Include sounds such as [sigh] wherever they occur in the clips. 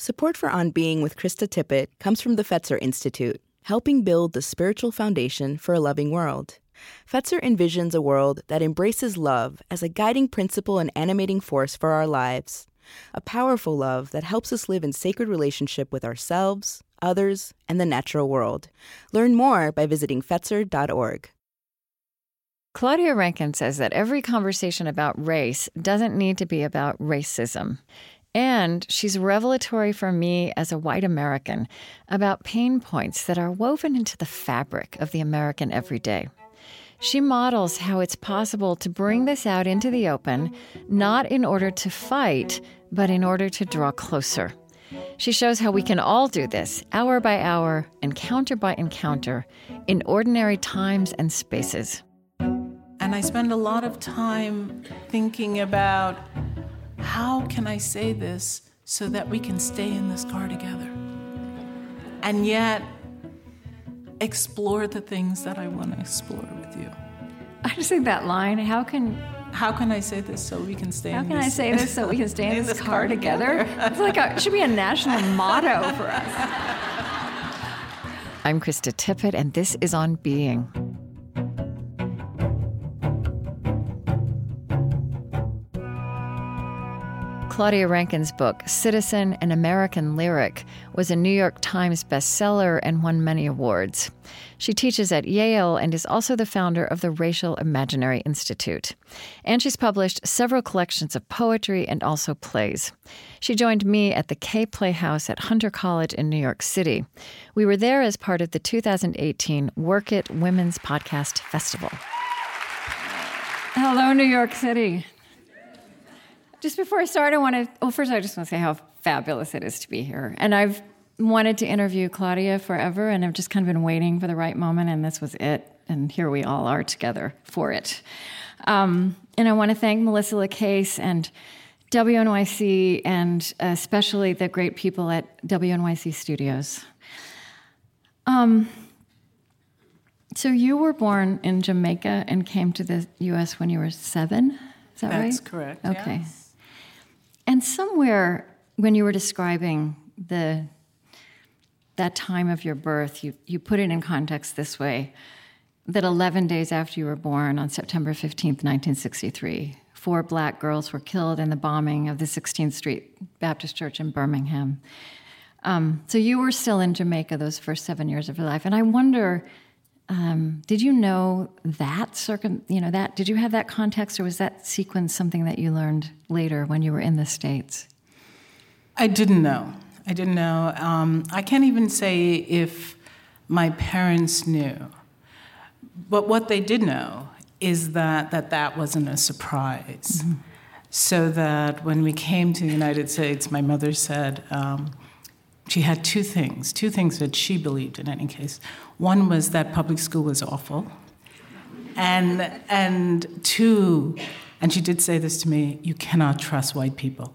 Support for On Being with Krista Tippett comes from the Fetzer Institute, helping build the spiritual foundation for a loving world. Fetzer envisions a world that embraces love as a guiding principle and animating force for our lives. A powerful love that helps us live in sacred relationship with ourselves, others, and the natural world. Learn more by visiting Fetzer.org. Claudia Rankine says that every conversation about race doesn't need to be about racism. And she's revelatory for me as a white American about pain points that are woven into the fabric of the American everyday. She models how it's possible to bring this out into the open, not in order to fight, but in order to draw closer. She shows how we can all do this, hour by hour, encounter by encounter, in ordinary times and spaces. And I spend a lot of time thinking about how can I say this so that we can stay in this car together? And yet, explore the things that I want to explore with you. I just think that line, how can how can I say this so we can stay How in can this I say this so we can [laughs] stay in this, car, together? It's like a, it should be a national [laughs] motto for us. I'm Krista Tippett and this is on being. Claudia Rankine's book, Citizen An American Lyric, was a New York Times bestseller and won many awards. She teaches at Yale and is also the founder of the Racial Imaginary Institute. And she's published several collections of poetry and also plays. She joined me at the Kaye Playhouse at Hunter College in New York City. We were there as part of the 2018 Werk It Women's Podcast Festival. Hello, New York City. Just before I start, I want to, well, first, I just want to say how fabulous it is to be here. And I've wanted to interview Claudia forever, and I've just kind of been waiting for the right moment, and this was it. And here we all are together for it. Um, and I want to thank Melissa LaCase and WNYC, and especially the great people at WNYC Studios. Um, so you were born in Jamaica and came to the U.S. when you were seven. Is that That's right? correct. Okay. yes. And somewhere when you were describing the that time of your birth, you, you put it in context this way that 11 days after you were born, on September 15th, 1963, four black girls were killed in the bombing of the 16th Street Baptist Church in Birmingham. Um, so you were still in Jamaica those first seven years of your life. And I wonder, um, did you know that circum, you know, that, did you have that context or was that sequence something that you learned later when you were in the States? I didn't know. I didn't know. Um, I can't even say if my parents knew. But what they did know is that that, that wasn't a surprise. Mm-hmm. So that when we came to the United States, my mother said um, she had two things, two things that she believed in any case. One was that public school was awful. And, and two, and she did say this to me you cannot trust white people.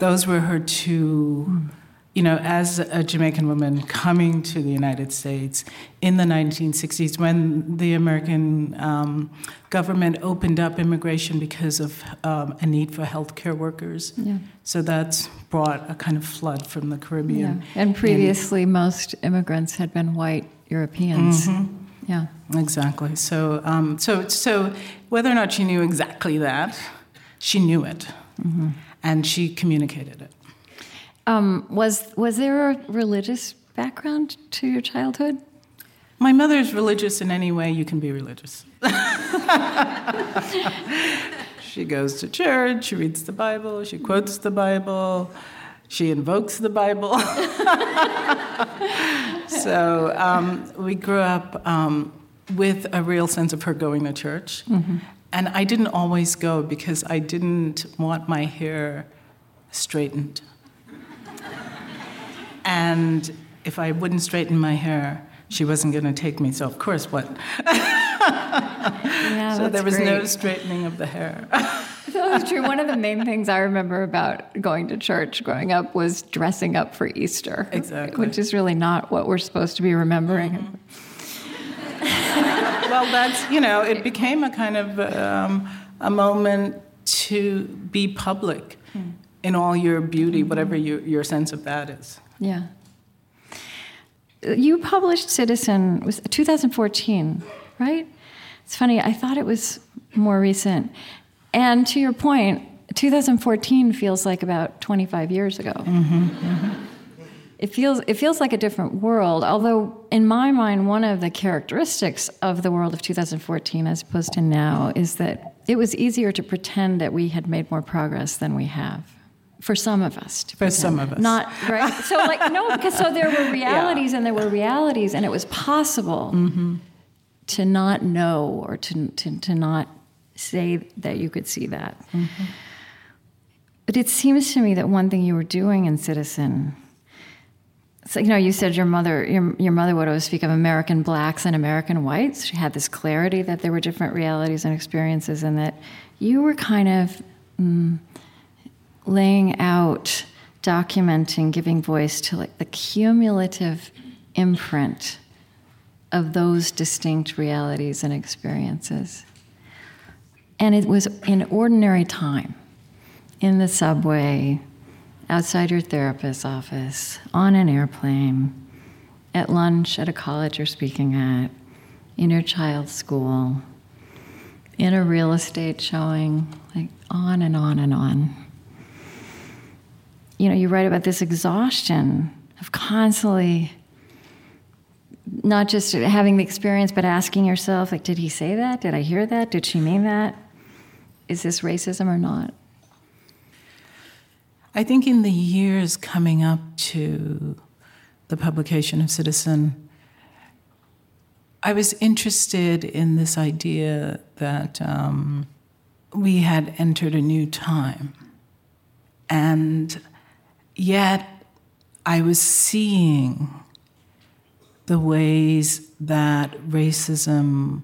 Those were her two you know, as a Jamaican woman coming to the United States in the 1960s, when the American um, government opened up immigration because of um, a need for healthcare workers, yeah. so that's brought a kind of flood from the Caribbean. Yeah. And previously, and, most immigrants had been white Europeans. Mm-hmm. Yeah, exactly. So, um, so, so whether or not she knew exactly that, she knew it, mm-hmm. and she communicated it. Um, was was there a religious background to your childhood? My mother is religious in any way you can be religious. [laughs] she goes to church, she reads the Bible, she quotes the Bible, she invokes the Bible. [laughs] so um, we grew up um, with a real sense of her going to church. Mm-hmm. And I didn't always go because I didn't want my hair straightened. And if I wouldn't straighten my hair, she wasn't going to take me. So, of course, what? [laughs] [laughs] yeah, so there was great. no straightening of the hair. [laughs] That's true. One of the main things I remember about going to church growing up was dressing up for Easter. Exactly. Which is really not what we're supposed to be remembering. Mm-hmm. well, that's, you know, it became a kind of um, a moment to be public. Mm in all your beauty, whatever your, your sense of that is. Yeah. You published Citizen was 2014, right? It's funny. I thought it was more recent. And to your point, 2014 feels like about 25 years ago. Mm-hmm, mm-hmm. It feels it feels like a different world. Although in my mind, one of the characteristics of the world of 2014 as opposed to now is that it was easier to pretend that we had made more progress than we have for some of us. for pretend. some of us, not right. So like no, because so there were [laughs] realities yeah. and there were realities, and it was possible mm-hmm. To not know or to, to to not say that you could see that. Mm-hmm. But it seems to me that one thing you were doing in Citizen so, you know, you said your mother, your, your mother would always speak of American blacks and American whites. She had this clarity that there were different realities and experiences, and that you were kind of mm, laying out, documenting, giving voice to like the cumulative imprint of those distinct realities and experiences. And it was in ordinary time, in the subway, outside your therapist's office, on an airplane, at lunch at a college you're speaking at, in your child's school, in a real estate showing, like on and on and on. You know, you write about this exhaustion of constantly not just having the experience, but asking yourself, like, did he say that? Did I hear that? Did she mean that? Is this racism or not? I think in the years coming up to the publication of Citizen, I was interested in this idea that um, we had entered a new time. And yet, I was seeing the ways that racism,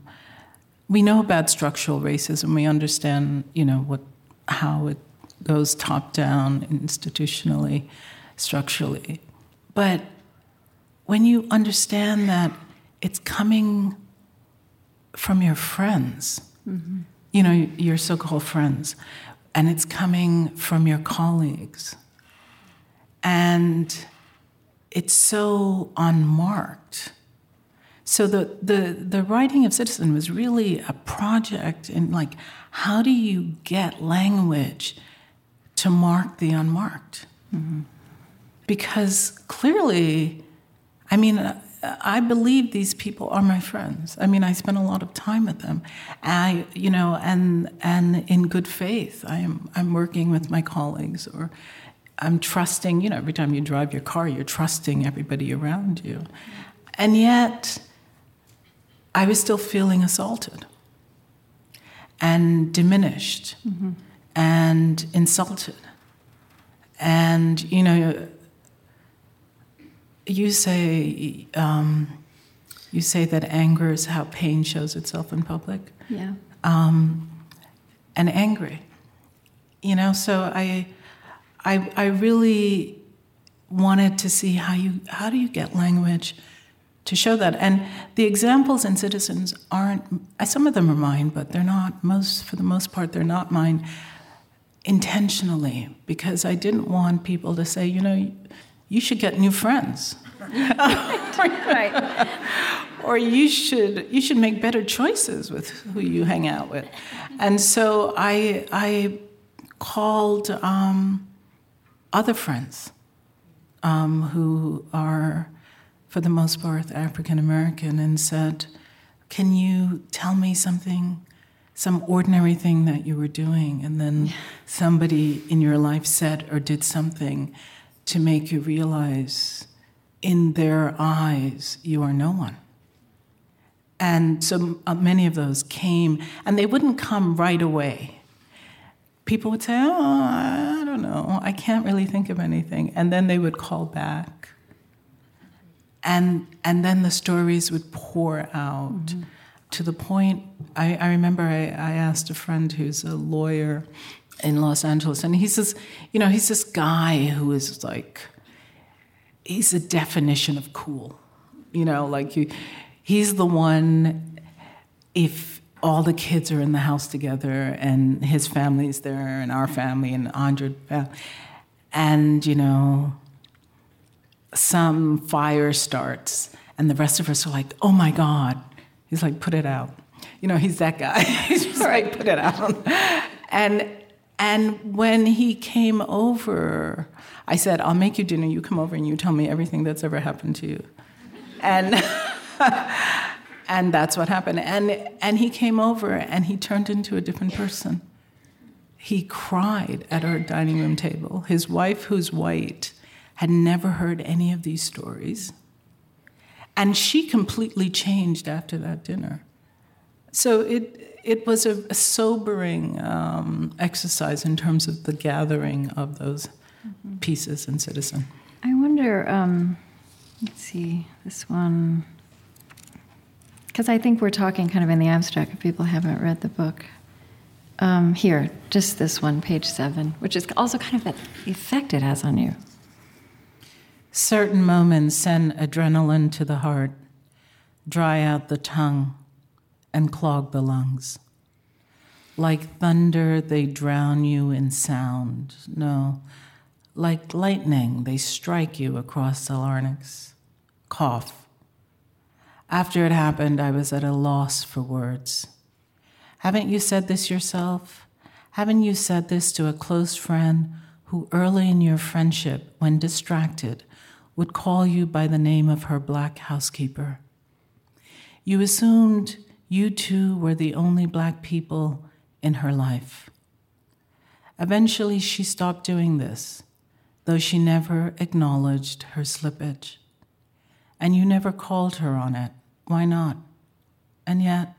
we know about structural racism, we understand, you know, what, how it goes top down institutionally, structurally. But when you understand that it's coming from your friends, mm-hmm. you know, your so called friends, and it's coming from your colleagues, and it's so unmarked. So the, the, the writing of Citizen was really a project in like, how do you get language to mark the unmarked. Mm-hmm. Because clearly, I mean, I believe these people are my friends. I mean, I spend a lot of time with them. I, you know, and and in good faith, I am I'm working with my colleagues or I'm trusting, you know, every time you drive your car, you're trusting everybody around you. And yet I was still feeling assaulted and diminished. Mm-hmm and insulted. And, you know, you say, um, you say that anger is how pain shows itself in public. Yeah. Um, and angry. You know, so I, I, I really wanted to see how you, how do you get language to show that. And the examples in Citizens aren't, some of them are mine, but they're not, most, for the most part, they're not mine intentionally because I didn't want people to say, you know, you should get new friends. [laughs] right. [laughs] or you should you should make better choices with who you hang out with. And so I I called um, other friends um, who are, for the most part, African American, and said, "Can you tell me something some ordinary thing that you were doing, and then yeah. somebody in your life said or did something to make you realize in their eyes you are no one. And so uh, many of those came, and they wouldn't come right away. People would say, Oh, I don't know, I can't really think of anything. And then they would call back. And, and then the stories would pour out. Mm-hmm to the point, I, I remember I, I asked a friend who's a lawyer in Los Angeles, and he says, you know, he's this guy who is like, he's a definition of cool. You know, like you, he's the one, if all the kids are in the house together and his family's there and our family and Andre, and you know, some fire starts, and the rest of us are like, "Oh my God!" He's like, "Put it out." You know, he's that guy. [laughs] he's just like, "Put it out." And and when he came over, I said, "I'll make you dinner. You come over and you tell me everything that's ever happened to you." And [laughs] and that's what happened. And and he came over and he turned into a different person. He cried at our dining room table. His wife, who's white, had never heard any of these stories. And she completely changed after that dinner. So it, it was a, a sobering um, exercise in terms of the gathering of those mm-hmm. pieces in Citizen. I wonder, um, let's see, this one, because I think we're talking kind of in the abstract if people haven't read the book. Um, here, just this one, page seven, which is also kind of that effect it has on you. Certain moments send adrenaline to the heart, dry out the tongue, and clog the lungs. Like thunder, they drown you in sound. No, like lightning, they strike you across the larynx. Cough. After it happened, I was at a loss for words. Haven't you said this yourself? Haven't you said this to a close friend who, early in your friendship, when distracted, would call you by the name of her black housekeeper? You assumed you two were the only black people in her life. Eventually, she stopped doing this, though she never acknowledged her slippage. And you never called her on it. Why not? And yet,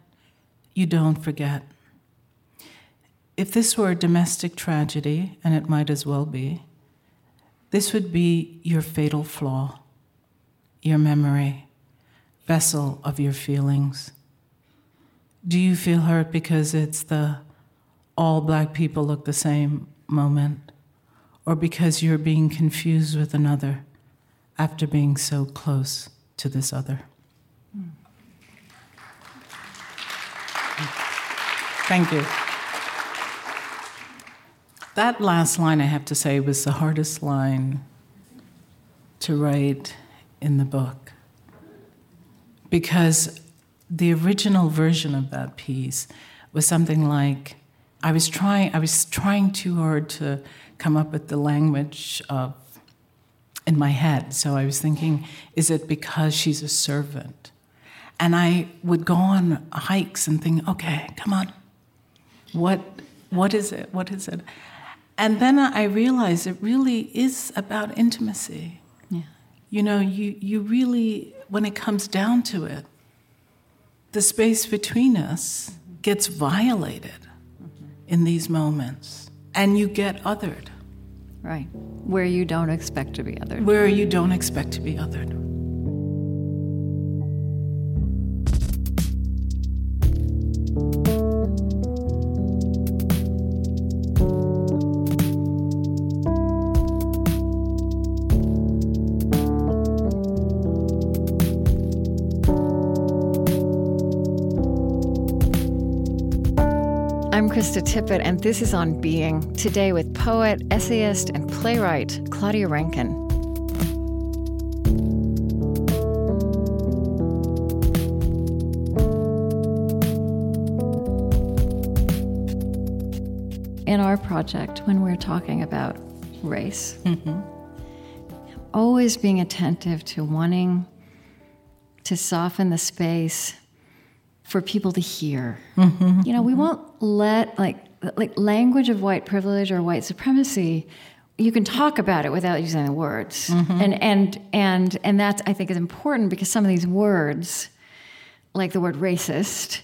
you don't forget. If this were a domestic tragedy, and it might as well be, this would be your fatal flaw, your memory, vessel of your feelings. Do you feel hurt because it's the all black people look the same moment, or because you're being confused with another after being so close to this other? Thank you. That last line, I have to say, was the hardest line to write in the book. Because the original version of that piece was something like I was trying, I was trying too hard to come up with the language of in my head. So I was thinking, is it because she's a servant? And I would go on hikes and think, okay, come on, what, what is it? What is it? And then I realized it really is about intimacy. Yeah. You know, you, you really, when it comes down to it, the space between us gets violated mm-hmm. in these moments, and you get othered. Right. Where you don't expect to be othered. Where you don't expect to be othered. Krista Tippett, and this is On Being, today with poet, essayist, and playwright Claudia Rankine. In our project, when we're talking about race, mm-hmm. always being attentive to wanting to soften the space for people to hear. Mm-hmm, you know, mm-hmm. we won't let like like language of white privilege or white supremacy. You can talk about it without using the words, mm-hmm. and and and and that I think is important because some of these words, like the word racist,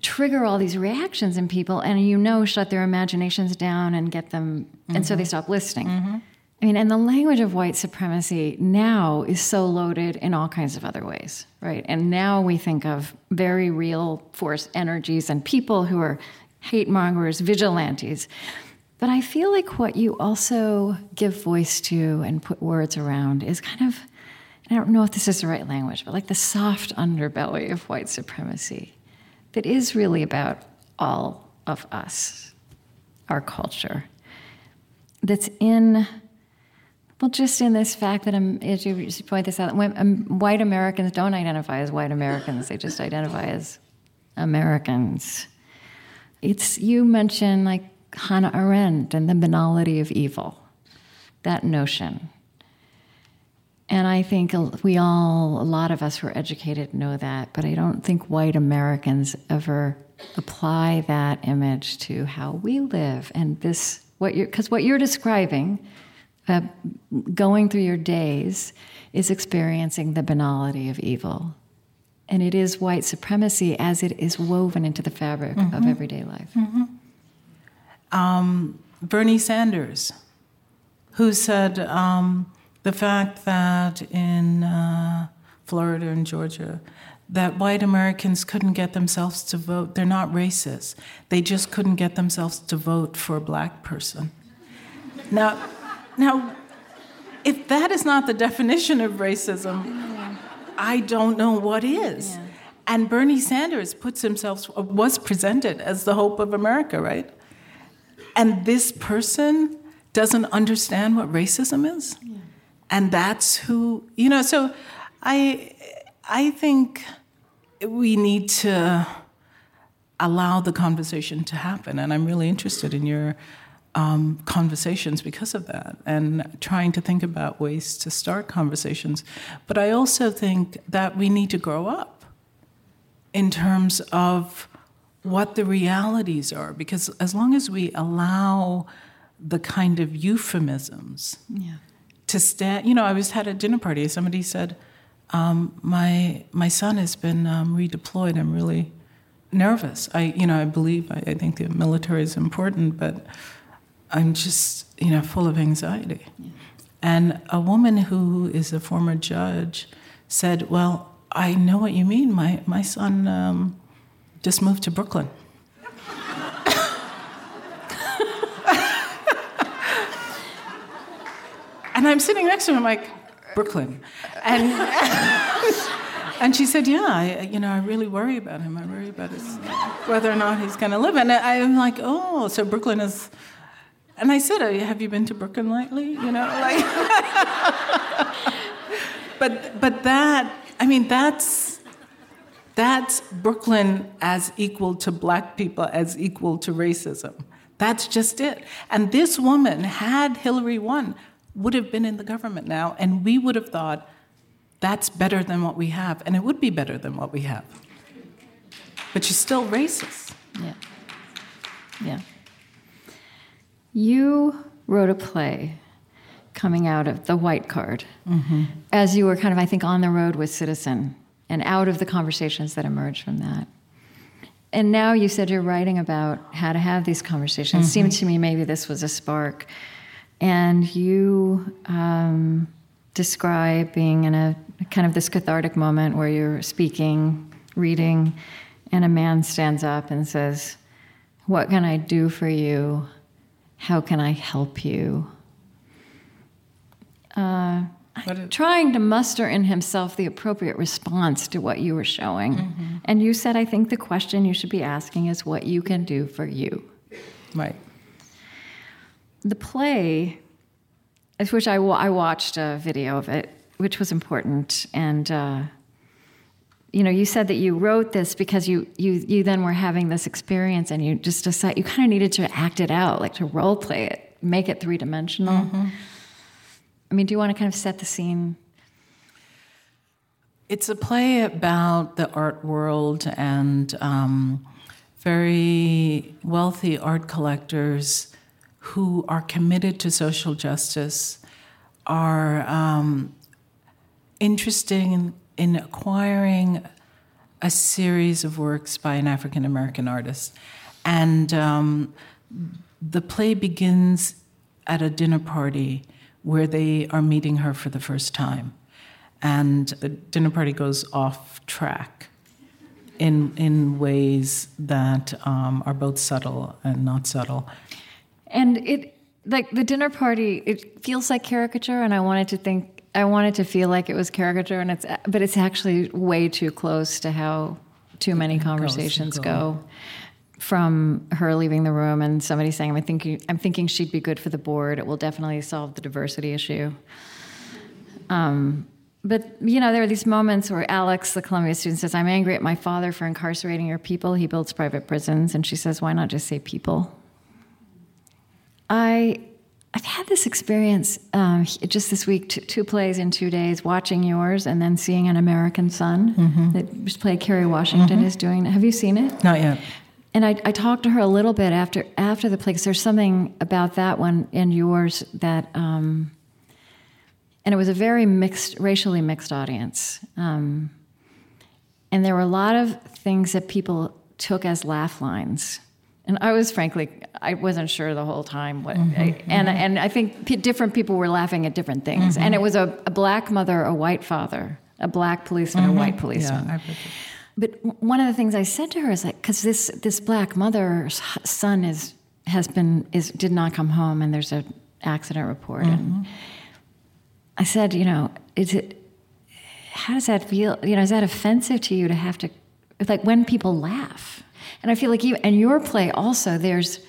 trigger all these reactions in people, and you know, shut their imaginations down and get them, and so they mm-hmm. stop listening. I mean, and the language of white supremacy now is so loaded in all kinds of other ways, right? And now we think of very real force energies and people who are hate mongers, vigilantes. But I feel like what you also give voice to and put words around is kind of, I don't know if this is the right language, but like the soft underbelly of white supremacy that is really about all of us, our culture that's in well, just in this fact that, um, as you point this out, um, white Americans don't identify as white Americans; they just identify as Americans. It's you mentioned like Hannah Arendt and the banality of evil, that notion. And I think we all, a lot of us who are educated know that, but I don't think white Americans ever apply that image to how we live. And this, what you're, because what you're describing uh, going through your days is experiencing the banality of evil. And it is white supremacy as it is woven into the fabric mm-hmm. of everyday life. Mm-hmm. Um, Bernie Sanders, who said um, the fact that in uh, Florida and Georgia, that white Americans couldn't get themselves to vote. They're not racist. They just couldn't get themselves to vote for a black person. Now, now, if that is not the definition of racism, I don't know what is. Yeah. And Bernie Sanders puts himself, was presented as the hope of America, right? And this person doesn't understand what racism is. Yeah. And that's who, you know, so I, I think we need to allow the conversation to happen. And I'm really interested in your um, conversations because of that and trying to think about ways to start conversations. But I also think that we need to grow up in terms of what the realities are, because as long as we allow the kind of euphemisms yeah. to stand, you know, I was had a dinner party. Somebody said, um, "My my son has been um, redeployed. I'm really nervous. I, you know, I believe I, I think the military is important, but." I'm just, you know, full of anxiety. Yeah. And a woman who is a former judge said, Well, I know what you mean. My, my son um, just moved to Brooklyn. and I'm sitting next to him, I'm like, Brooklyn. And, and she said, Yeah, I, you know, I really worry about him. I worry about his, whether or not he's going to live. And I'm like, Oh, so Brooklyn is and I said, "Have you been to Brooklyn lately?" You know, like. [laughs] but but that I mean that's that's Brooklyn as equal to black people as equal to racism. That's just it. And this woman, had Hillary won, would have been in the government now, and we would have thought that's better than what we have, and it would be better than what we have. But she's still racist. Yeah. Yeah. You wrote a play coming out of the white card mm-hmm. as you were kind of, I think, on the road with Citizen and out of the conversations that emerged from that. And now you said you're writing about how to have these conversations. Mm-hmm. It seemed to me maybe this was a spark. And you um, describe being in a kind of this cathartic moment where you're speaking, reading, and a man stands up and says, What can I do for you? How can I help you? Uh, trying to muster in himself the appropriate response to what you were showing. Mm-hmm. And you said, I think the question you should be asking is what you can do for you. Right. The play, which I, I watched a video of it, which was important. And uh, you know, you said that you wrote this because you you you then were having this experience and you just decided you kind of needed to act it out, like to role play it, make it three dimensional. Mm-hmm. I mean, do you want to kind of set the scene? It's a play about the art world and um, very wealthy art collectors who are committed to social justice, are um, interesting in acquiring a series of works by an African American artist. And um, the play begins at a dinner party where they are meeting her for the first time. And the dinner party goes off track in, in ways that um, are both subtle and not subtle. And it, like the dinner party, it feels like caricature, and I wanted to think I wanted to feel like it was caricature, and it's but it's actually way too close to how too many conversations go. from her leaving the room and somebody saying, "I'm thinking, I'm thinking she'd be good for the board. It will definitely solve the diversity issue." Um, but you know, there are these moments where Alex, the Columbia student, says, "I'm angry at my father for incarcerating your people. He builds private prisons," and she says, "Why not just say people?" I I've had this experience um, just this week, two, two, plays in two days, watching yours and then seeing an American Son mm-hmm. that play Kerry Washington mm-hmm. is doing. Have you seen it? Not yet. And I, I talked to her a little bit after after the play because there's something about that one in yours that, um, and it was a very mixed, racially mixed audience, um, and there were a lot of things that people took as laugh lines and I was frankly, I wasn't sure the whole time what, mm-hmm, I, and mm-hmm. and I think p- different people were laughing at different things. Mm-hmm. And it was a, a, black mother, a white father, a black policeman, a mm-hmm. white policeman. Yeah, but one of the things I said to her is like, because this this black mother's son is has been is did not come home, and there's an accident report, and mm-hmm. I said, you know, is it? How does that feel? You know, is that offensive to you to have to, like when people laugh? And I feel like you and your play also, there's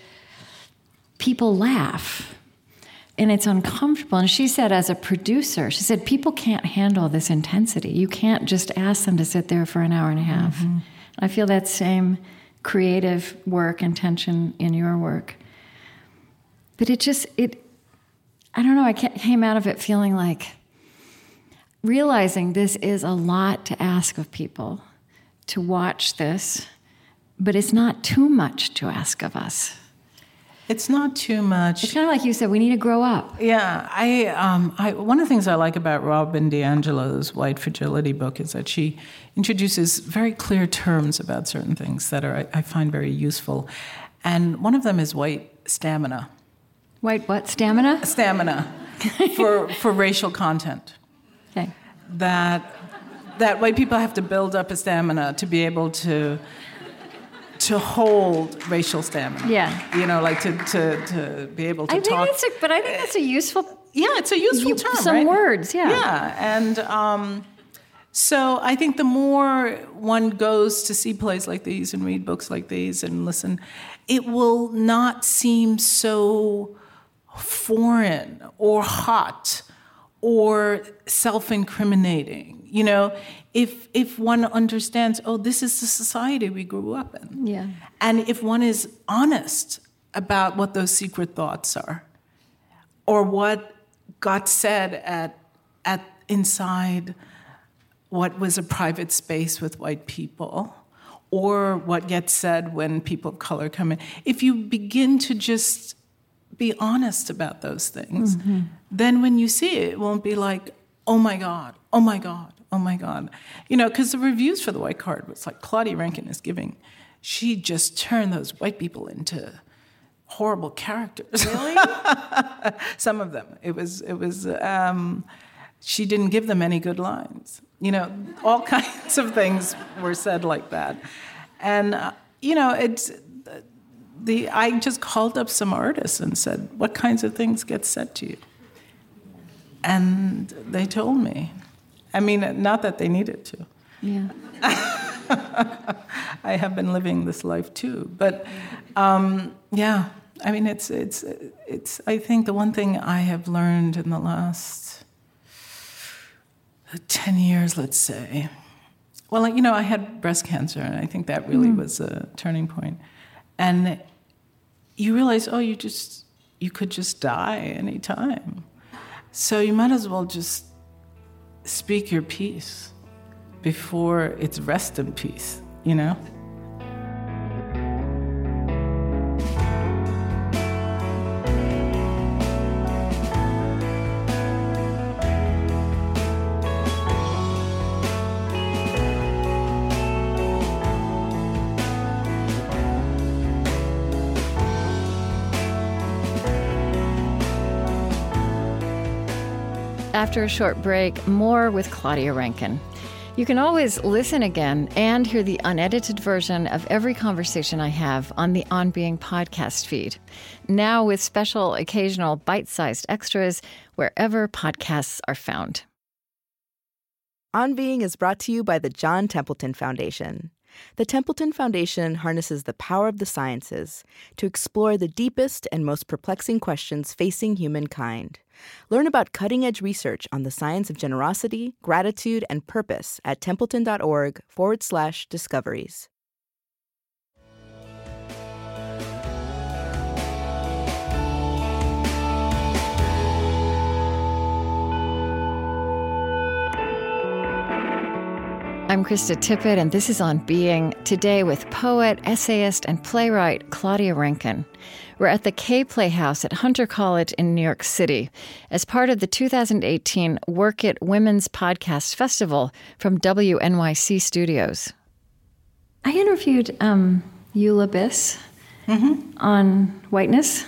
people laugh and it's uncomfortable. And she said, as a producer, she said, people can't handle this intensity. You can't just ask them to sit there for an hour and a half. Mm-hmm. I feel that same creative work and tension in your work. But it just, it, I don't know, I came out of it feeling like realizing this is a lot to ask of people to watch this but it's not too much to ask of us. It's not too much. It's kind of like you said, we need to grow up. Yeah, I, um, I, one of the things I like about Robin DiAngelo's White Fragility book is that she introduces very clear terms about certain things that are, I, I find very useful. And one of them is white stamina. White what? Stamina? Stamina for, [laughs] for racial content. Okay. That, that white people have to build up a stamina to be able to to hold racial stamina. Yeah. You know, like to, to, to be able to I talk. Think it's a, but I think that's a useful. Yeah, it's a useful you, term. Some right? words, yeah. Yeah, and um, so I think the more one goes to see plays like these and read books like these and listen, it will not seem so foreign or hot or self-incriminating. You know, if if one understands, oh, this is the society we grew up in. Yeah. And if one is honest about what those secret thoughts are, or what got said at at inside what was a private space with white people, or what gets said when people of color come in, if you begin to just be honest about those things, mm-hmm. then when you see it, it won't be like, oh my God, oh my God, oh my God. You know, because the reviews for the white card was like Claudia Rankine is giving, she just turned those white people into horrible characters. Really? [laughs] Some of them. It was, it was, um, she didn't give them any good lines. You know, all [laughs] kinds of things were said like that. And, uh, you know, it's, the, I just called up some artists and said, what kinds of things get said to you? And they told me. I mean, not that they needed to. Yeah. [laughs] I have been living this life too, but um, yeah. I mean, it's it's it's. I think the one thing I have learned in the last ten years, let's say, well, you know, I had breast cancer, and I think that really mm. was a turning point. And you realize, oh, you just you could just die any time, so you might as well just speak your piece before it's rest in peace, you know? After a short break, more with Claudia Rankine. You can always listen again and hear the unedited version of every conversation I have on the On Being podcast feed. Now with special occasional bite sized extras wherever podcasts are found. On Being is brought to you by the John Templeton Foundation. The Templeton Foundation harnesses the power of the sciences to explore the deepest and most perplexing questions facing humankind. Learn about cutting edge research on the science of generosity, gratitude, and purpose at templeton.org forward slash discoveries. I'm Krista Tippett, and this is On Being, today with poet, essayist, and playwright Claudia Rankine. We're at the Kaye Playhouse at Hunter College in New York City as part of the 2018 Werk It Women's Podcast Festival from WNYC Studios. I interviewed um, Eula Biss mm-hmm. on whiteness,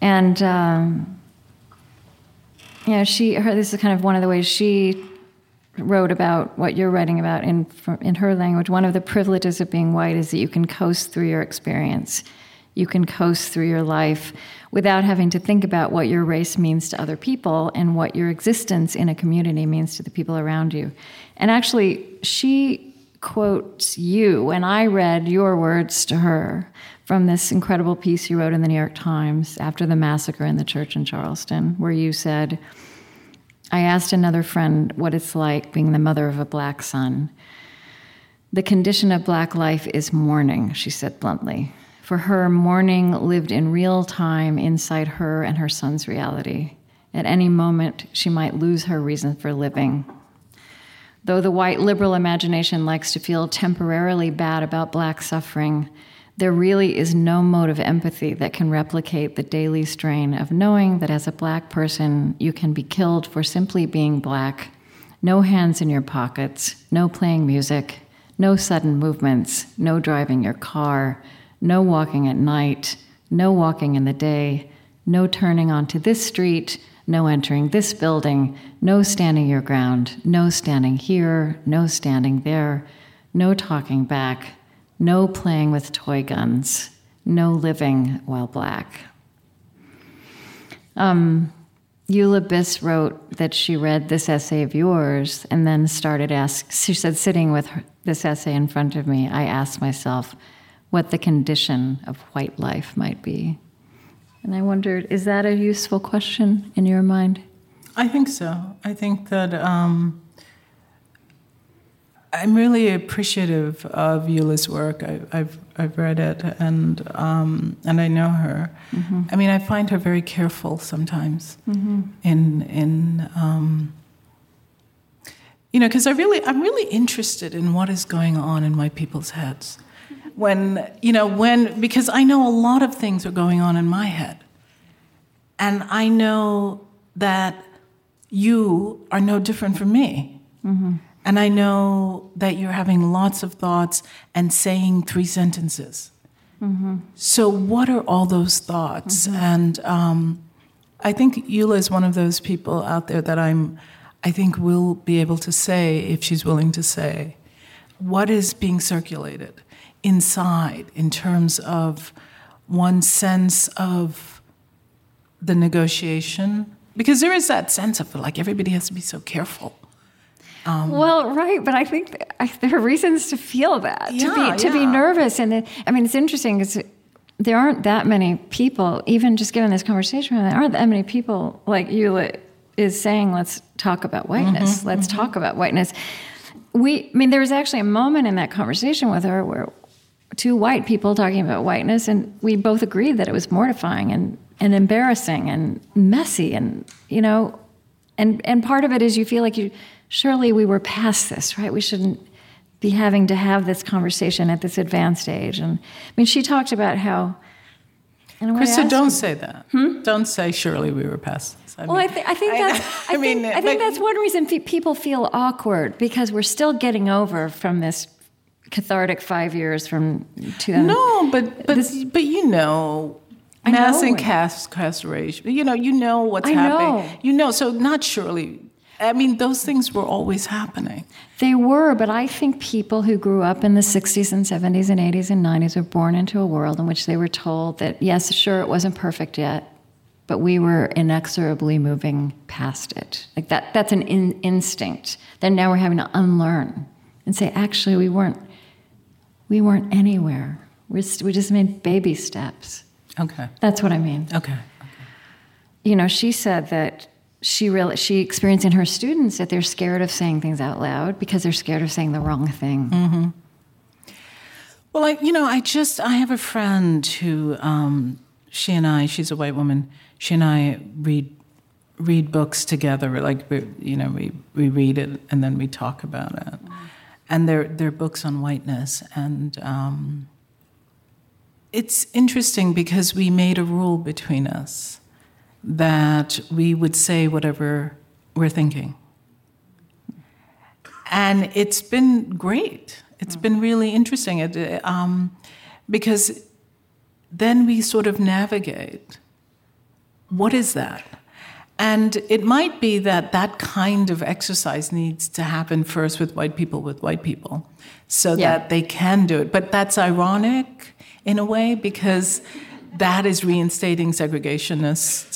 and um, yeah, she her this is kind of one of the ways she wrote about what you're writing about in in her language. One of the privileges of being white is that you can coast through your experience. You can coast through your life without having to think about what your race means to other people and what your existence in a community means to the people around you. And actually, she quotes you, and I read your words to her from this incredible piece you wrote in the New York Times after the massacre in the church in Charleston, where you said, I asked another friend what it's like being the mother of a black son. The condition of black life is mourning, she said bluntly. For her, mourning lived in real time inside her and her son's reality. At any moment, she might lose her reason for living. Though the white liberal imagination likes to feel temporarily bad about black suffering, there really is no mode of empathy that can replicate the daily strain of knowing that as a black person, you can be killed for simply being black. No hands in your pockets, no playing music, no sudden movements, no driving your car, no walking at night, no walking in the day, no turning onto this street, no entering this building, no standing your ground, no standing here, no standing there, no talking back, no playing with toy guns, no living while black. Um, Eula Biss wrote that she read this essay of yours and then started ask. She said, sitting with her, this essay in front of me, I asked myself what the condition of white life might be. And I wondered, is that a useful question in your mind? I think so. I think that um, I'm really appreciative of Eula's work. I, have I've read it and um, and I know her. Mm-hmm. I mean, I find her very careful sometimes mm-hmm. in in um, you know because I really I'm really interested in what is going on in my people's heads when you know when because I know a lot of things are going on in my head, and I know that you are no different from me. Mm-hmm. And I know that you're having lots of thoughts and saying three sentences. Mm-hmm. So, what are all those thoughts? Mm-hmm. And um, I think Eula is one of those people out there that I'm, I think, will be able to say, if she's willing to say, what is being circulated inside in terms of one's sense of the negotiation. Because there is that sense of like everybody has to be so careful um, well, right, but I think there are reasons to feel that, yeah, to be to yeah. be nervous, and I mean, it's interesting because there aren't that many people, even just given this conversation, there aren't that many people like you is saying, "Let's talk about whiteness. Mm-hmm, Let's mm-hmm. talk about whiteness." We, I mean, there was actually a moment in that conversation with her where two white people talking about whiteness, and we both agreed that it was mortifying and and embarrassing and messy, and you know, and and part of it is you feel like you surely we were past this, right? We shouldn't be having to have this conversation at this advanced age. And I mean, she talked about how. Krista, don't say that. Hmm? Don't say surely we were past this. I well, mean, I, th- I, think that's. [laughs] I, I mean, think, I think that's one reason people feel awkward because we're still getting over from this cathartic five years from 2000. No, but but this, but you know, mass incarceration. You know, you know what's I happening. Know. You know, so not surely I mean, those things were always happening. They were, but I think people who grew up in the 60s and 70s and 80s and 90s were born into a world in which they were told that, yes, sure, it wasn't perfect yet, but we were inexorably moving past it. Like that, that's an in- instinct that now we're having to unlearn and say, actually, we weren't, we weren't anywhere. we we just made baby steps. Okay. That's what I mean. Okay. You know, she said that she really she experienced in her students that they're scared of saying things out loud because they're scared of saying the wrong thing. Mm-hmm. Well, I, you know, I just I have a friend who um, she and I. She's a white woman. She and I read read books together. Like we, you know, we we read it and then we talk about it. And they're they're books on whiteness. And um, it's interesting because we made a rule between us that we would say whatever we're thinking. And it's been great. It's been really interesting it, um, because then we sort of navigate what is that? And it might be that that kind of exercise needs to happen first with white people with white people so Yeah. that they can do it. But that's ironic in a way because that is reinstating segregationist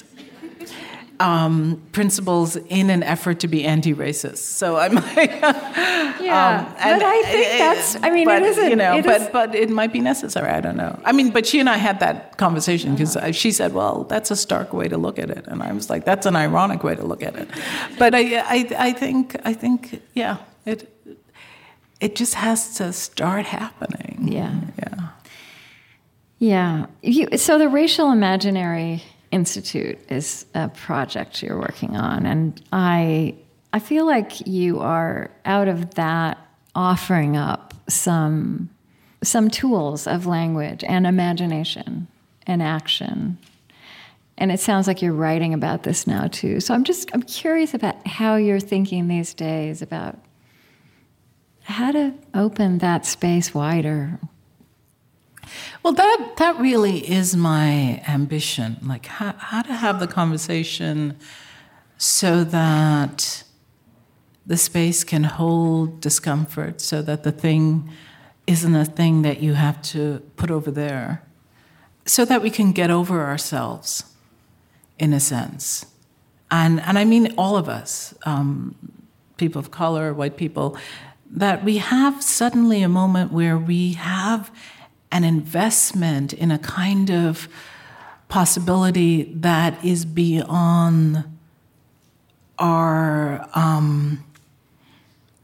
um, principles in an effort to be anti-racist. So I'm [laughs] like, Yeah, um, and- but I think that's. I mean, but, it isn't. You know, it but is- but it might be necessary. I don't know. I mean, but she and I had that conversation because she said, "Well, that's a stark way to look at it," and I was like, "That's an ironic way to look at it." But I I, I think I think yeah it it just has to start happening. Yeah. Yeah. Yeah. You, so the Racial Imaginary Institute is a project you're working on, and I I feel like you are out of that offering up some some tools of language and imagination and action. And it sounds like you're writing about this now too. So I'm just I'm curious about how you're thinking these days about how to open that space wider. Well, that that really is my ambition. Like how, how to have the conversation so that the space can hold discomfort, so that the thing isn't a thing that you have to put over there, so that we can get over ourselves, in a sense, and and I mean all of us, um, people of color, white people, that we have suddenly a moment where we have an investment in a kind of possibility that is beyond our um,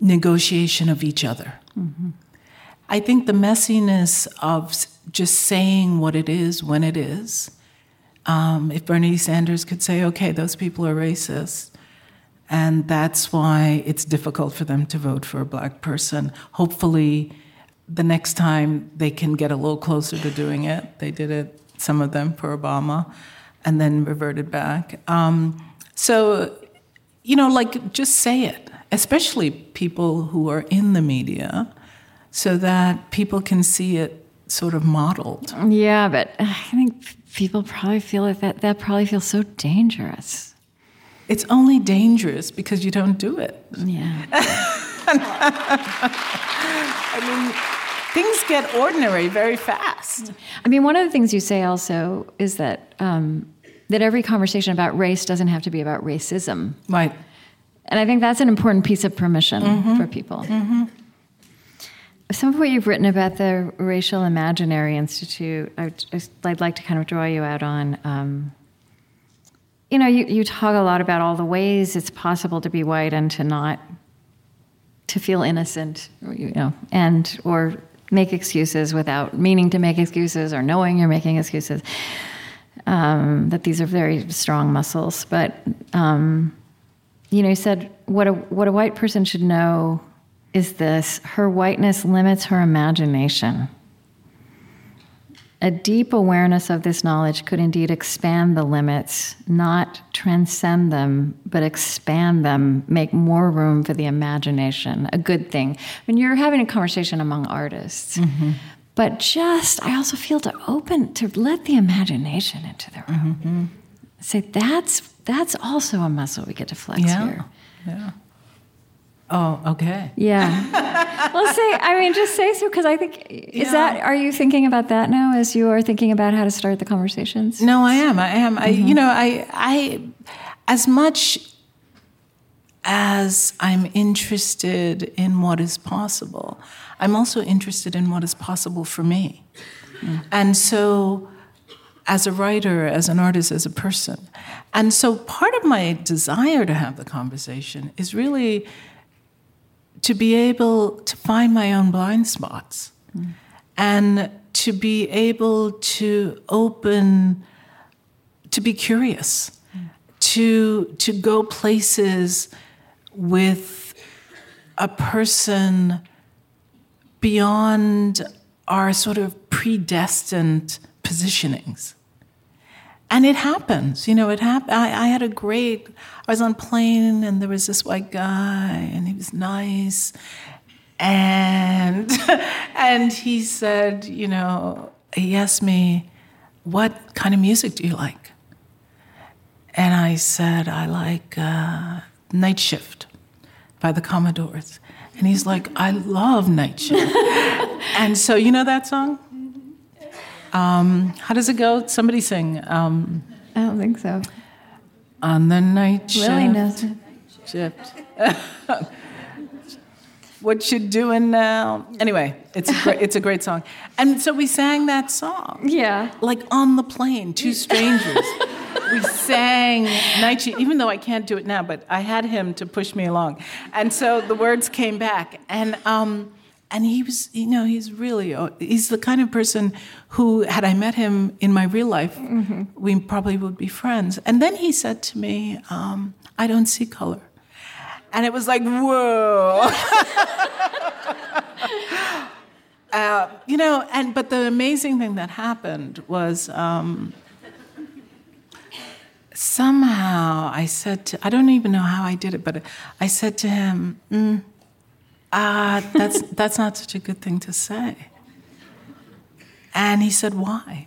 negotiation of each other. I think the messiness of just saying what it is when it is. Um, if Bernie Sanders could say, okay, those people are racist, and that's why it's difficult for them to vote for a black person. Hopefully, the next time they can get a little closer to doing it. They did it, some of them, for Obama, and then reverted back. Um, so, you know, like just say it, especially people who are in the media, so that people can see it sort of modeled. Yeah, but I think people probably feel like that. That probably feels so dangerous. It's only dangerous because you don't do it. Yeah. [laughs] I mean, things get ordinary very fast. I mean, one of the things you say also is that um, that every conversation about race doesn't have to be about racism, Right. and I think that's an important piece of permission for people. Some of what you've written about the Racial Imaginary Institute, I, would like to kind of draw you out on. Um, you know, you, you talk a lot about all the ways it's possible to be white and to not to feel innocent, you know, and or make excuses without meaning to make excuses or knowing you're making excuses. Um, that these are very strong muscles, but um, you know, you said what a what a white person should know is this: her whiteness limits her imagination. A deep awareness of this knowledge could indeed expand the limits, not transcend them, but expand them, make more room for the imagination. A good thing. When you're having a conversation among artists, mm-hmm. but just, I also feel to open, to let the imagination into the room. Mm-hmm. Say, that's, that's also a muscle we get to flex Yeah. here. Yeah. Oh, okay. Yeah. well, say, I mean, just say so, because I think, is Yeah. that, are you thinking about that now as you are thinking about how to start the conversations? No, I am. I am. I, you know, I, I, as much as I'm interested in what is possible, I'm also interested in what is possible for me. Mm. And so, as a writer, as an artist, as a person. And so, part of my desire to have the conversation is really to be able to find my own blind spots mm. and to be able to open, to be curious, mm. to, to go places with a person beyond our sort of predestined positionings. And it happens, you know, it happened. I, had a great, I was on plane and there was this white guy and he was nice. And, [laughs] and he said, you know, he asked me, what kind of music do you like? And I said, I like uh, Night Shift by the Commodores. And he's like, I love Night Shift. [laughs] and so, you know that song? Um, how does it go? Somebody sing. Um, I don't think so. On the night shift. Lily knows it. Shift. what you doing now? Anyway, it's a great, it's a great song. And so we sang that song. Yeah. Like on the plane, two strangers. we sang Night Shift, even though I can't do it now, but I had him to push me along. And so the words came back. And, um, and he was, you know, he's really, uh, he's the kind of person who, had I met him in my real life, mm-hmm. we probably would be friends. And then he said to me, um, I don't see color. And it was like, whoa. [laughs] uh, you know, and, but the amazing thing that happened was, um, somehow I said to, I don't even know how I did it, but I said to him, mm, uh, that's, that's not such a good thing to say. And he said, Why?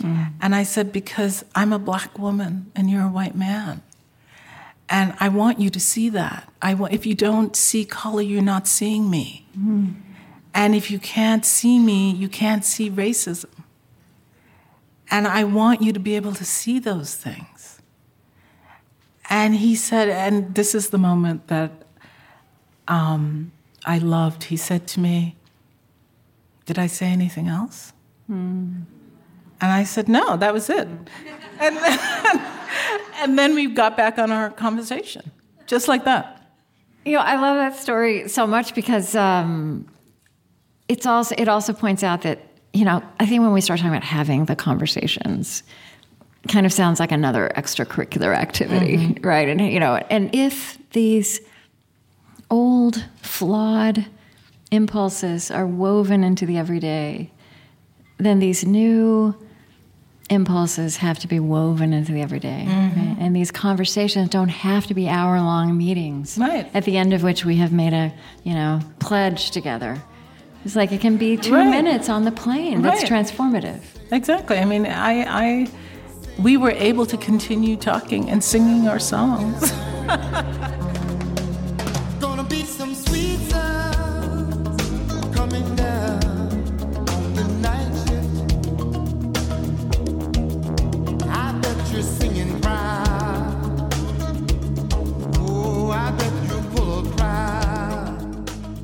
Mm. And I said, Because I'm a black woman and you're a white man. And I want you to see that. I want, if you don't see color, you're not seeing me. Mm. And if you can't see me, you can't see racism. And I want you to be able to see those things. And he said, and this is the moment that um, I loved. He said to me, Did I say anything else? Mm. And I said, No, that was it. and, then, [laughs] and then we got back on our conversation, just like that. You know, I love that story so much because um, it's also it also points out that you know, I think when we start talking about having the conversations, kind of sounds like another extracurricular activity, mm-hmm. right? And you know, and if these old, flawed impulses are woven into the everyday, then these new impulses have to be woven into the everyday. Mm-hmm. Right? And these conversations don't have to be hour long meetings, right. at the end of which we have made a, you know, pledge together. It's like it can be two right. minutes on the plane. That's right. transformative. Exactly. I mean, I, I, we were able to continue talking and singing our songs. [laughs]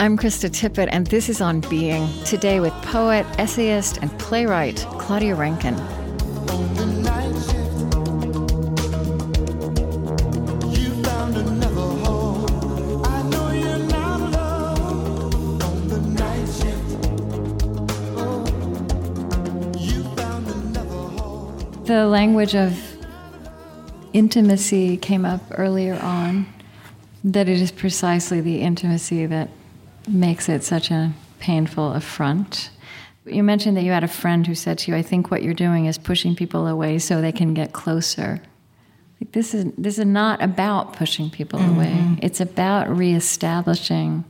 I'm Krista Tippett, and this is On Being. Today with poet, essayist, and playwright Claudia Rankine. The language of intimacy came up earlier on, that it is precisely the intimacy that makes it such a painful affront. You mentioned that you had a friend who said to you, I think what you're doing is pushing people away so they can get closer. This is, this is not about pushing people mm-hmm. away, it's about reestablishing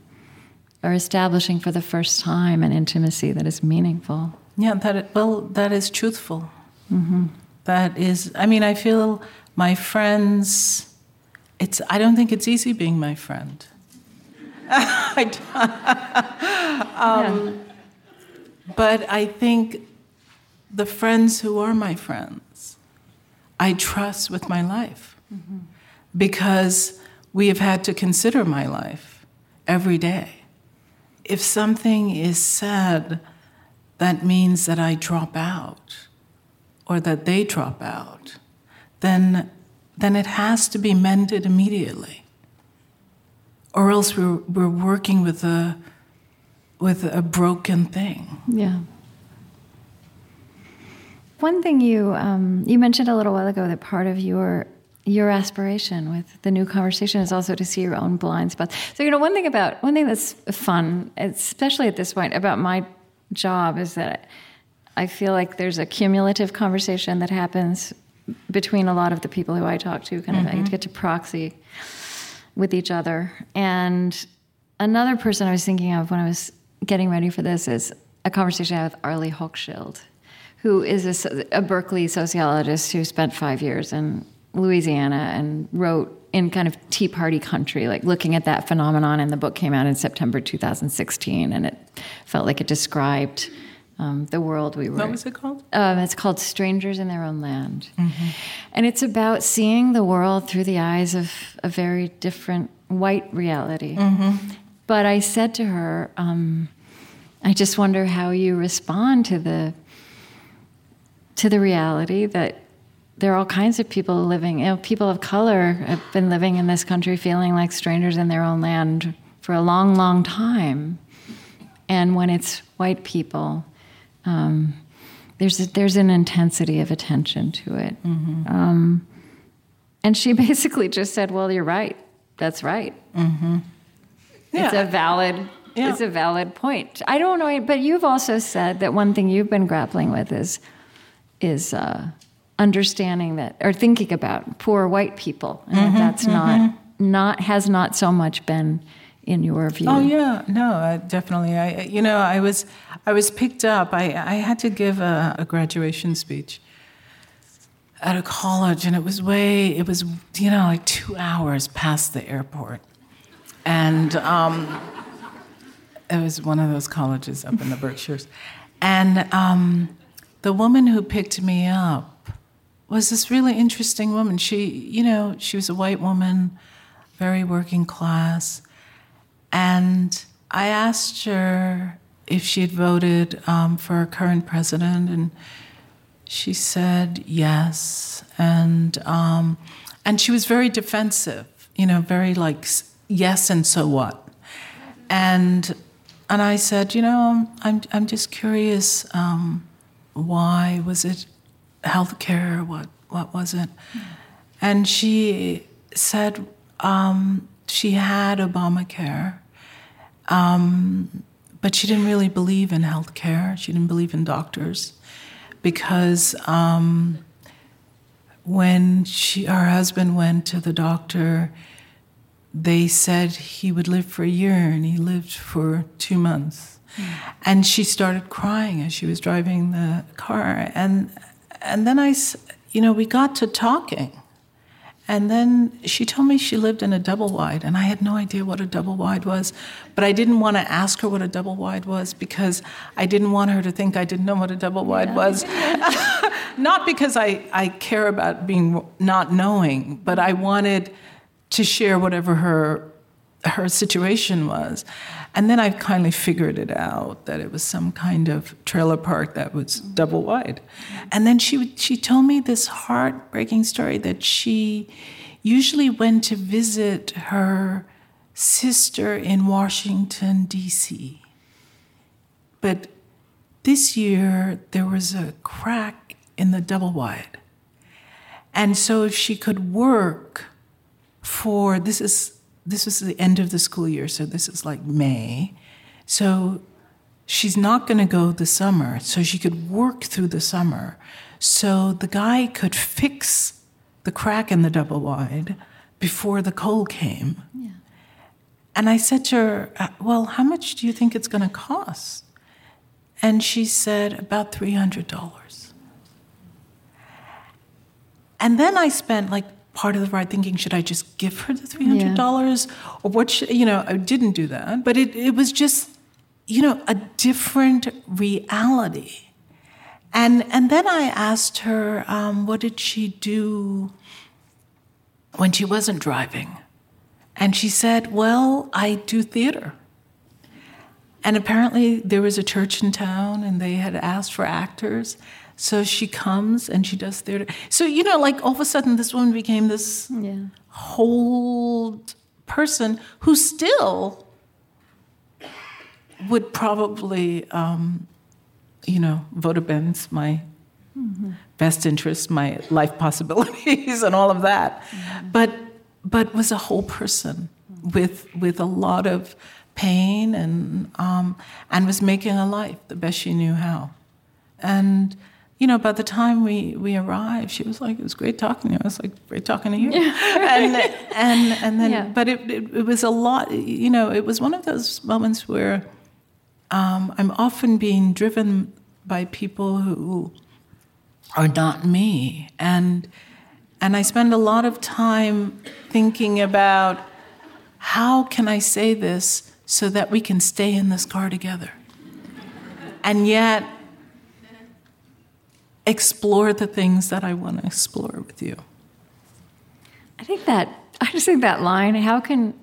or establishing for the first time an intimacy that is meaningful. Yeah, that well, that is truthful. Mm-hmm. That is, I mean, I feel my friends. It's. I don't think it's easy being my friend. [laughs] um, But I think the friends who are my friends, I trust with my life. Mm-hmm. Because we have had to consider my life every day. If something is said that means that I drop out or that they drop out, then, then it has to be mended immediately. Or else we're, we're working with a, with a broken thing. Yeah. One thing you um, you mentioned a little while ago that part of your your aspiration with the new conversation is also to see your own blind spots. So you know, one thing about one thing that's fun, especially at this point, about my job is that I feel like there's a cumulative conversation that happens between a lot of the people who I talk to. Kind of, mm-hmm. I get to proxy with each other. And another person I was thinking of when I was getting ready for this is a conversation I had with Arlie Hochschild who is a, a, Berkeley sociologist who spent five years in Louisiana and wrote in kind of Tea Party country, like looking at that phenomenon. And the book came out in September 2016, and it felt like it described um, the world we were. What was it called? Um, it's called Strangers in Their Own Land, mm-hmm. and it's about seeing the world through the eyes of a very different white reality. Mm-hmm. But I said to her, um, I just wonder how you respond to the to the reality that there are all kinds of people living, you know, people of color have been living in this country feeling like strangers in their own land for a long, long time. And when it's white people, um, there's a, there's an intensity of attention to it. Mm-hmm. Um, and she [laughs] basically just said, "Well, you're right. That's right. Mm-hmm. Yeah. It's a valid." Yeah. It's a valid point. I don't know, but you've also said that one thing you've been grappling with is is uh, understanding that or thinking about poor white people, and mm-hmm, that that's mm-hmm. not not has not so much been in your view. Oh yeah, no, definitely. I you know I was I was picked up. I I had to give a, a graduation speech at a college, and it was way it was you know like two hours past the airport, and. Um, it was one of those colleges up in the Berkshires. And um, the woman who picked me up was this really interesting woman. She, you know, she was a white woman, very working class. And I asked her if she had voted um, for our current president, and she said yes. And um, and she was very defensive, you know, very like yes, and so what? And and I said, you know, I'm I'm just curious. Um, why was it healthcare? What what was it? And she said um, she had Obamacare, um, but she didn't really believe in healthcare. She didn't believe in doctors because um, when she her husband went to the doctor, they said he would live for a year, and he lived for two months. And she started crying as she was driving the car. And, and then I, you know, we got to talking. And then she told me she lived in a double wide, and I had no idea what a double wide was. But I didn't want to ask her what a double wide was because I didn't want her to think I didn't know what a double wide yeah. was. [laughs] not because I, I care about being not knowing, but I wanted to share whatever her her situation was. And then I kindly figured it out that it was some kind of trailer park that was mm. double wide. And then she she told me this heartbreaking story that she usually went to visit her sister in Washington D.C. But this year there was a crack in the double wide. And so if she could work for this is this was the end of the school year, so this is like May. So she's not going to go the summer, so she could work through the summer. So the guy could fix the crack in the double wide before the cold came. Yeah. And I said to her, uh, Well, how much do you think it's going to cost? And she said, About $300. And then I spent like part of the ride thinking, should I just give her the $300? Yeah. Or what should, you know, I didn't do that. But it, it was just, you know, a different reality. And, and then I asked her, um, what did she do when she wasn't driving? And she said, Well, I do theater. And apparently there was a church in town and they had asked for actors. So she comes and she does theater. So, you know, like all of a sudden this woman became this Yeah. whole person who still would probably, um, you know, vote against my best interests, my life possibilities, [laughs] and all of that. But but was a whole person with with a lot of pain and um, and was making a life the best she knew how. And you know, by the time we we arrived, she was like, "It was great talking to you." I was like, "Great talking to you." and and and then, Yeah. but it, it it was a lot. You know, it was one of those moments where um, I'm often being driven by people who are not me, and and I spend a lot of time thinking about how can I say this so that we can stay in this car together, and yet explore the things that I want to explore with you. I think that I just think that line. How can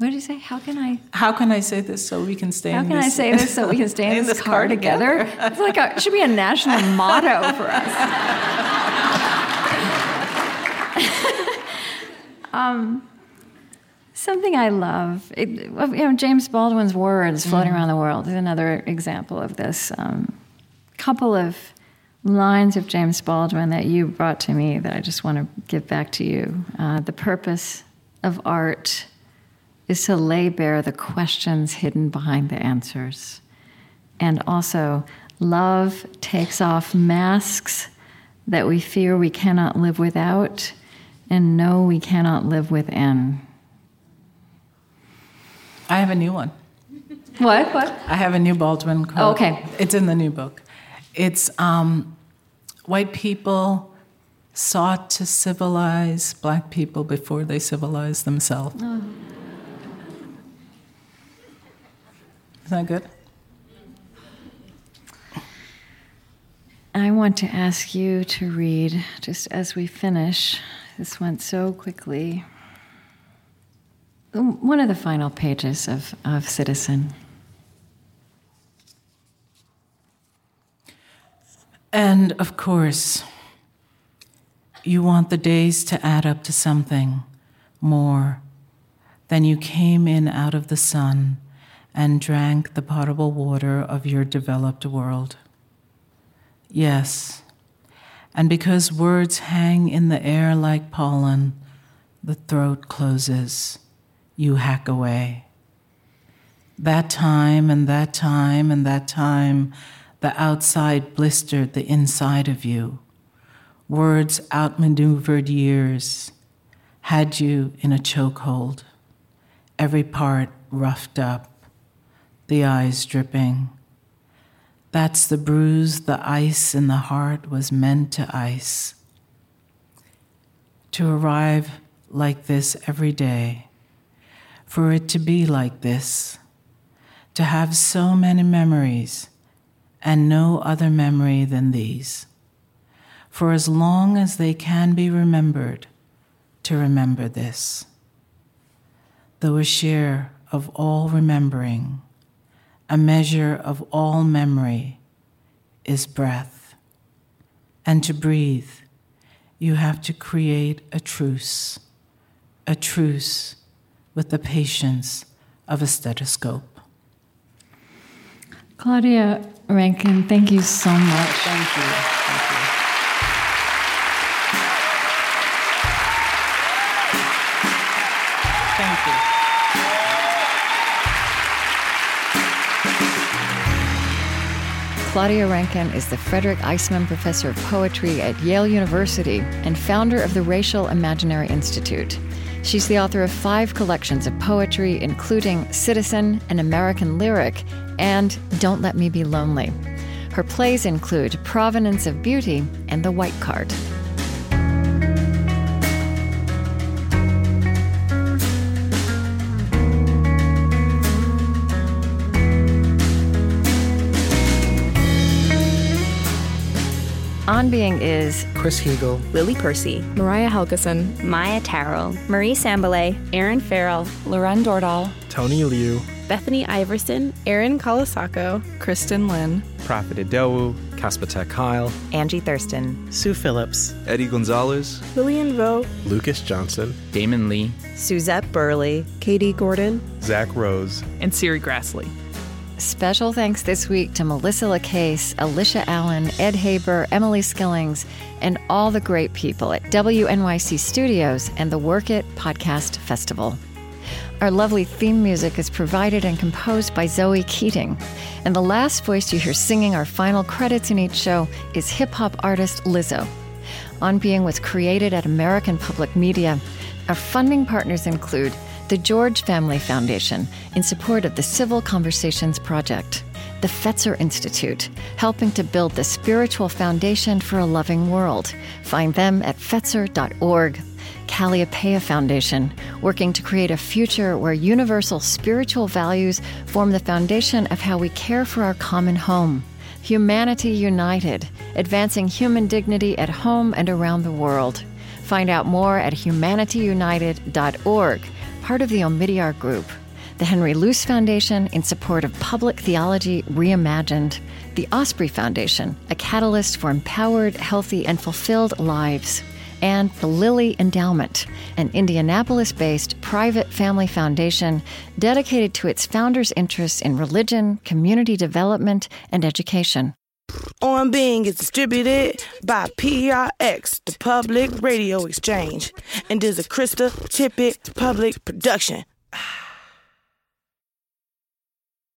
what did you say? How can I? How can I say this so we can stay? How in can I say this so we can [laughs] stay in, this, car, together? It's like a, it should be a national motto for us. [laughs] um, something I love. It, you know, James Baldwin's words floating around the world is another example of this. Um, couple of lines of James Baldwin that you brought to me that I just want to give back to you. Uh, the purpose of art is to lay bare the questions hidden behind the answers. And also, love takes off masks that we fear we cannot live without and know we cannot live within. I have a new one. What? What? I have a new Baldwin quote. Oh, okay. It's in the new book. It's um, white people sought to civilize black people before they civilized themselves. Oh. Is that good? I want to ask you to read, just as we finish, this went so quickly, one of the final pages of, of Citizen. And of course, you want the days to add up to something more than you came in out of the sun and drank the potable water of your developed world. Yes, and because words hang in the air like pollen, the throat closes, you hack away. That time and that time and that time, the outside blistered the inside of you. Words outmaneuvered years, had you in a chokehold, every part roughed up, the eyes dripping. That's the bruise the ice in the heart was meant to ice. To arrive like this every day, for it to be like this, to have so many memories and no other memory than these. For as long as they can be remembered, to remember this. Though a share of all remembering, a measure of all memory is breath. And to breathe, you have to create a truce, a truce with the patience of a stethoscope. Claudia Rankine, thank you so much. Thank you. Thank you. Thank you. Claudia Rankine is the Frederick Iseman Professor of Poetry at Yale University and founder of the Racial Imaginary Institute. She's the author of five collections of poetry, including Citizen, An American Lyric, and Don't Let Me Be Lonely. Her plays include Provenance of Beauty and The White Card. On Being is Chris Heagle, Lily Percy, Mariah Helgeson, Maia Tarrell, Marie Sambilay, Aaron Farrell, Lauren Dordal, Tony Liu, Bethany Iverson, Erin Colasacco, Kristin Lin, Profit Idowu, Casper ter Kuile, Angie Thurston, Sue Phillips, Eddie Gonzalez, Lillian Vo, Lucas Johnson, Damon Lee, Suzette Burley, Katie Gordon, Zach Rose, and Serri Graslie. Special thanks this week to Melissa LaCase, Alicia Allen, Ed Haber, Emily Skillings, and all the great people at WNYC Studios and the Werk It Podcast Festival. Our lovely theme music is provided and composed by Zoe Keating. And the last voice you hear singing our final credits in each show is hip hop artist Lizzo. On Being was created at American Public Media. Our funding partners include the George Family Foundation in support of the Civil Conversations Project, the Fetzer Institute, helping to build the spiritual foundation for a loving world. Find them at fetzer.org. Kalliopeia Foundation, working to create a future where universal spiritual values form the foundation of how we care for our common home. Humanity United, advancing human dignity at home and around the world. Find out more at humanityunited.org, part of the Omidyar Group. The Henry Luce Foundation in support of public theology reimagined. The Osprey Foundation, a catalyst for empowered, healthy, and fulfilled lives and the Lilly Endowment, an Indianapolis based private family foundation dedicated to its founders' interests in religion, community development, and education. On Being is distributed by PRX, the Public Radio Exchange, and is a Krista Tippett public production. Ah.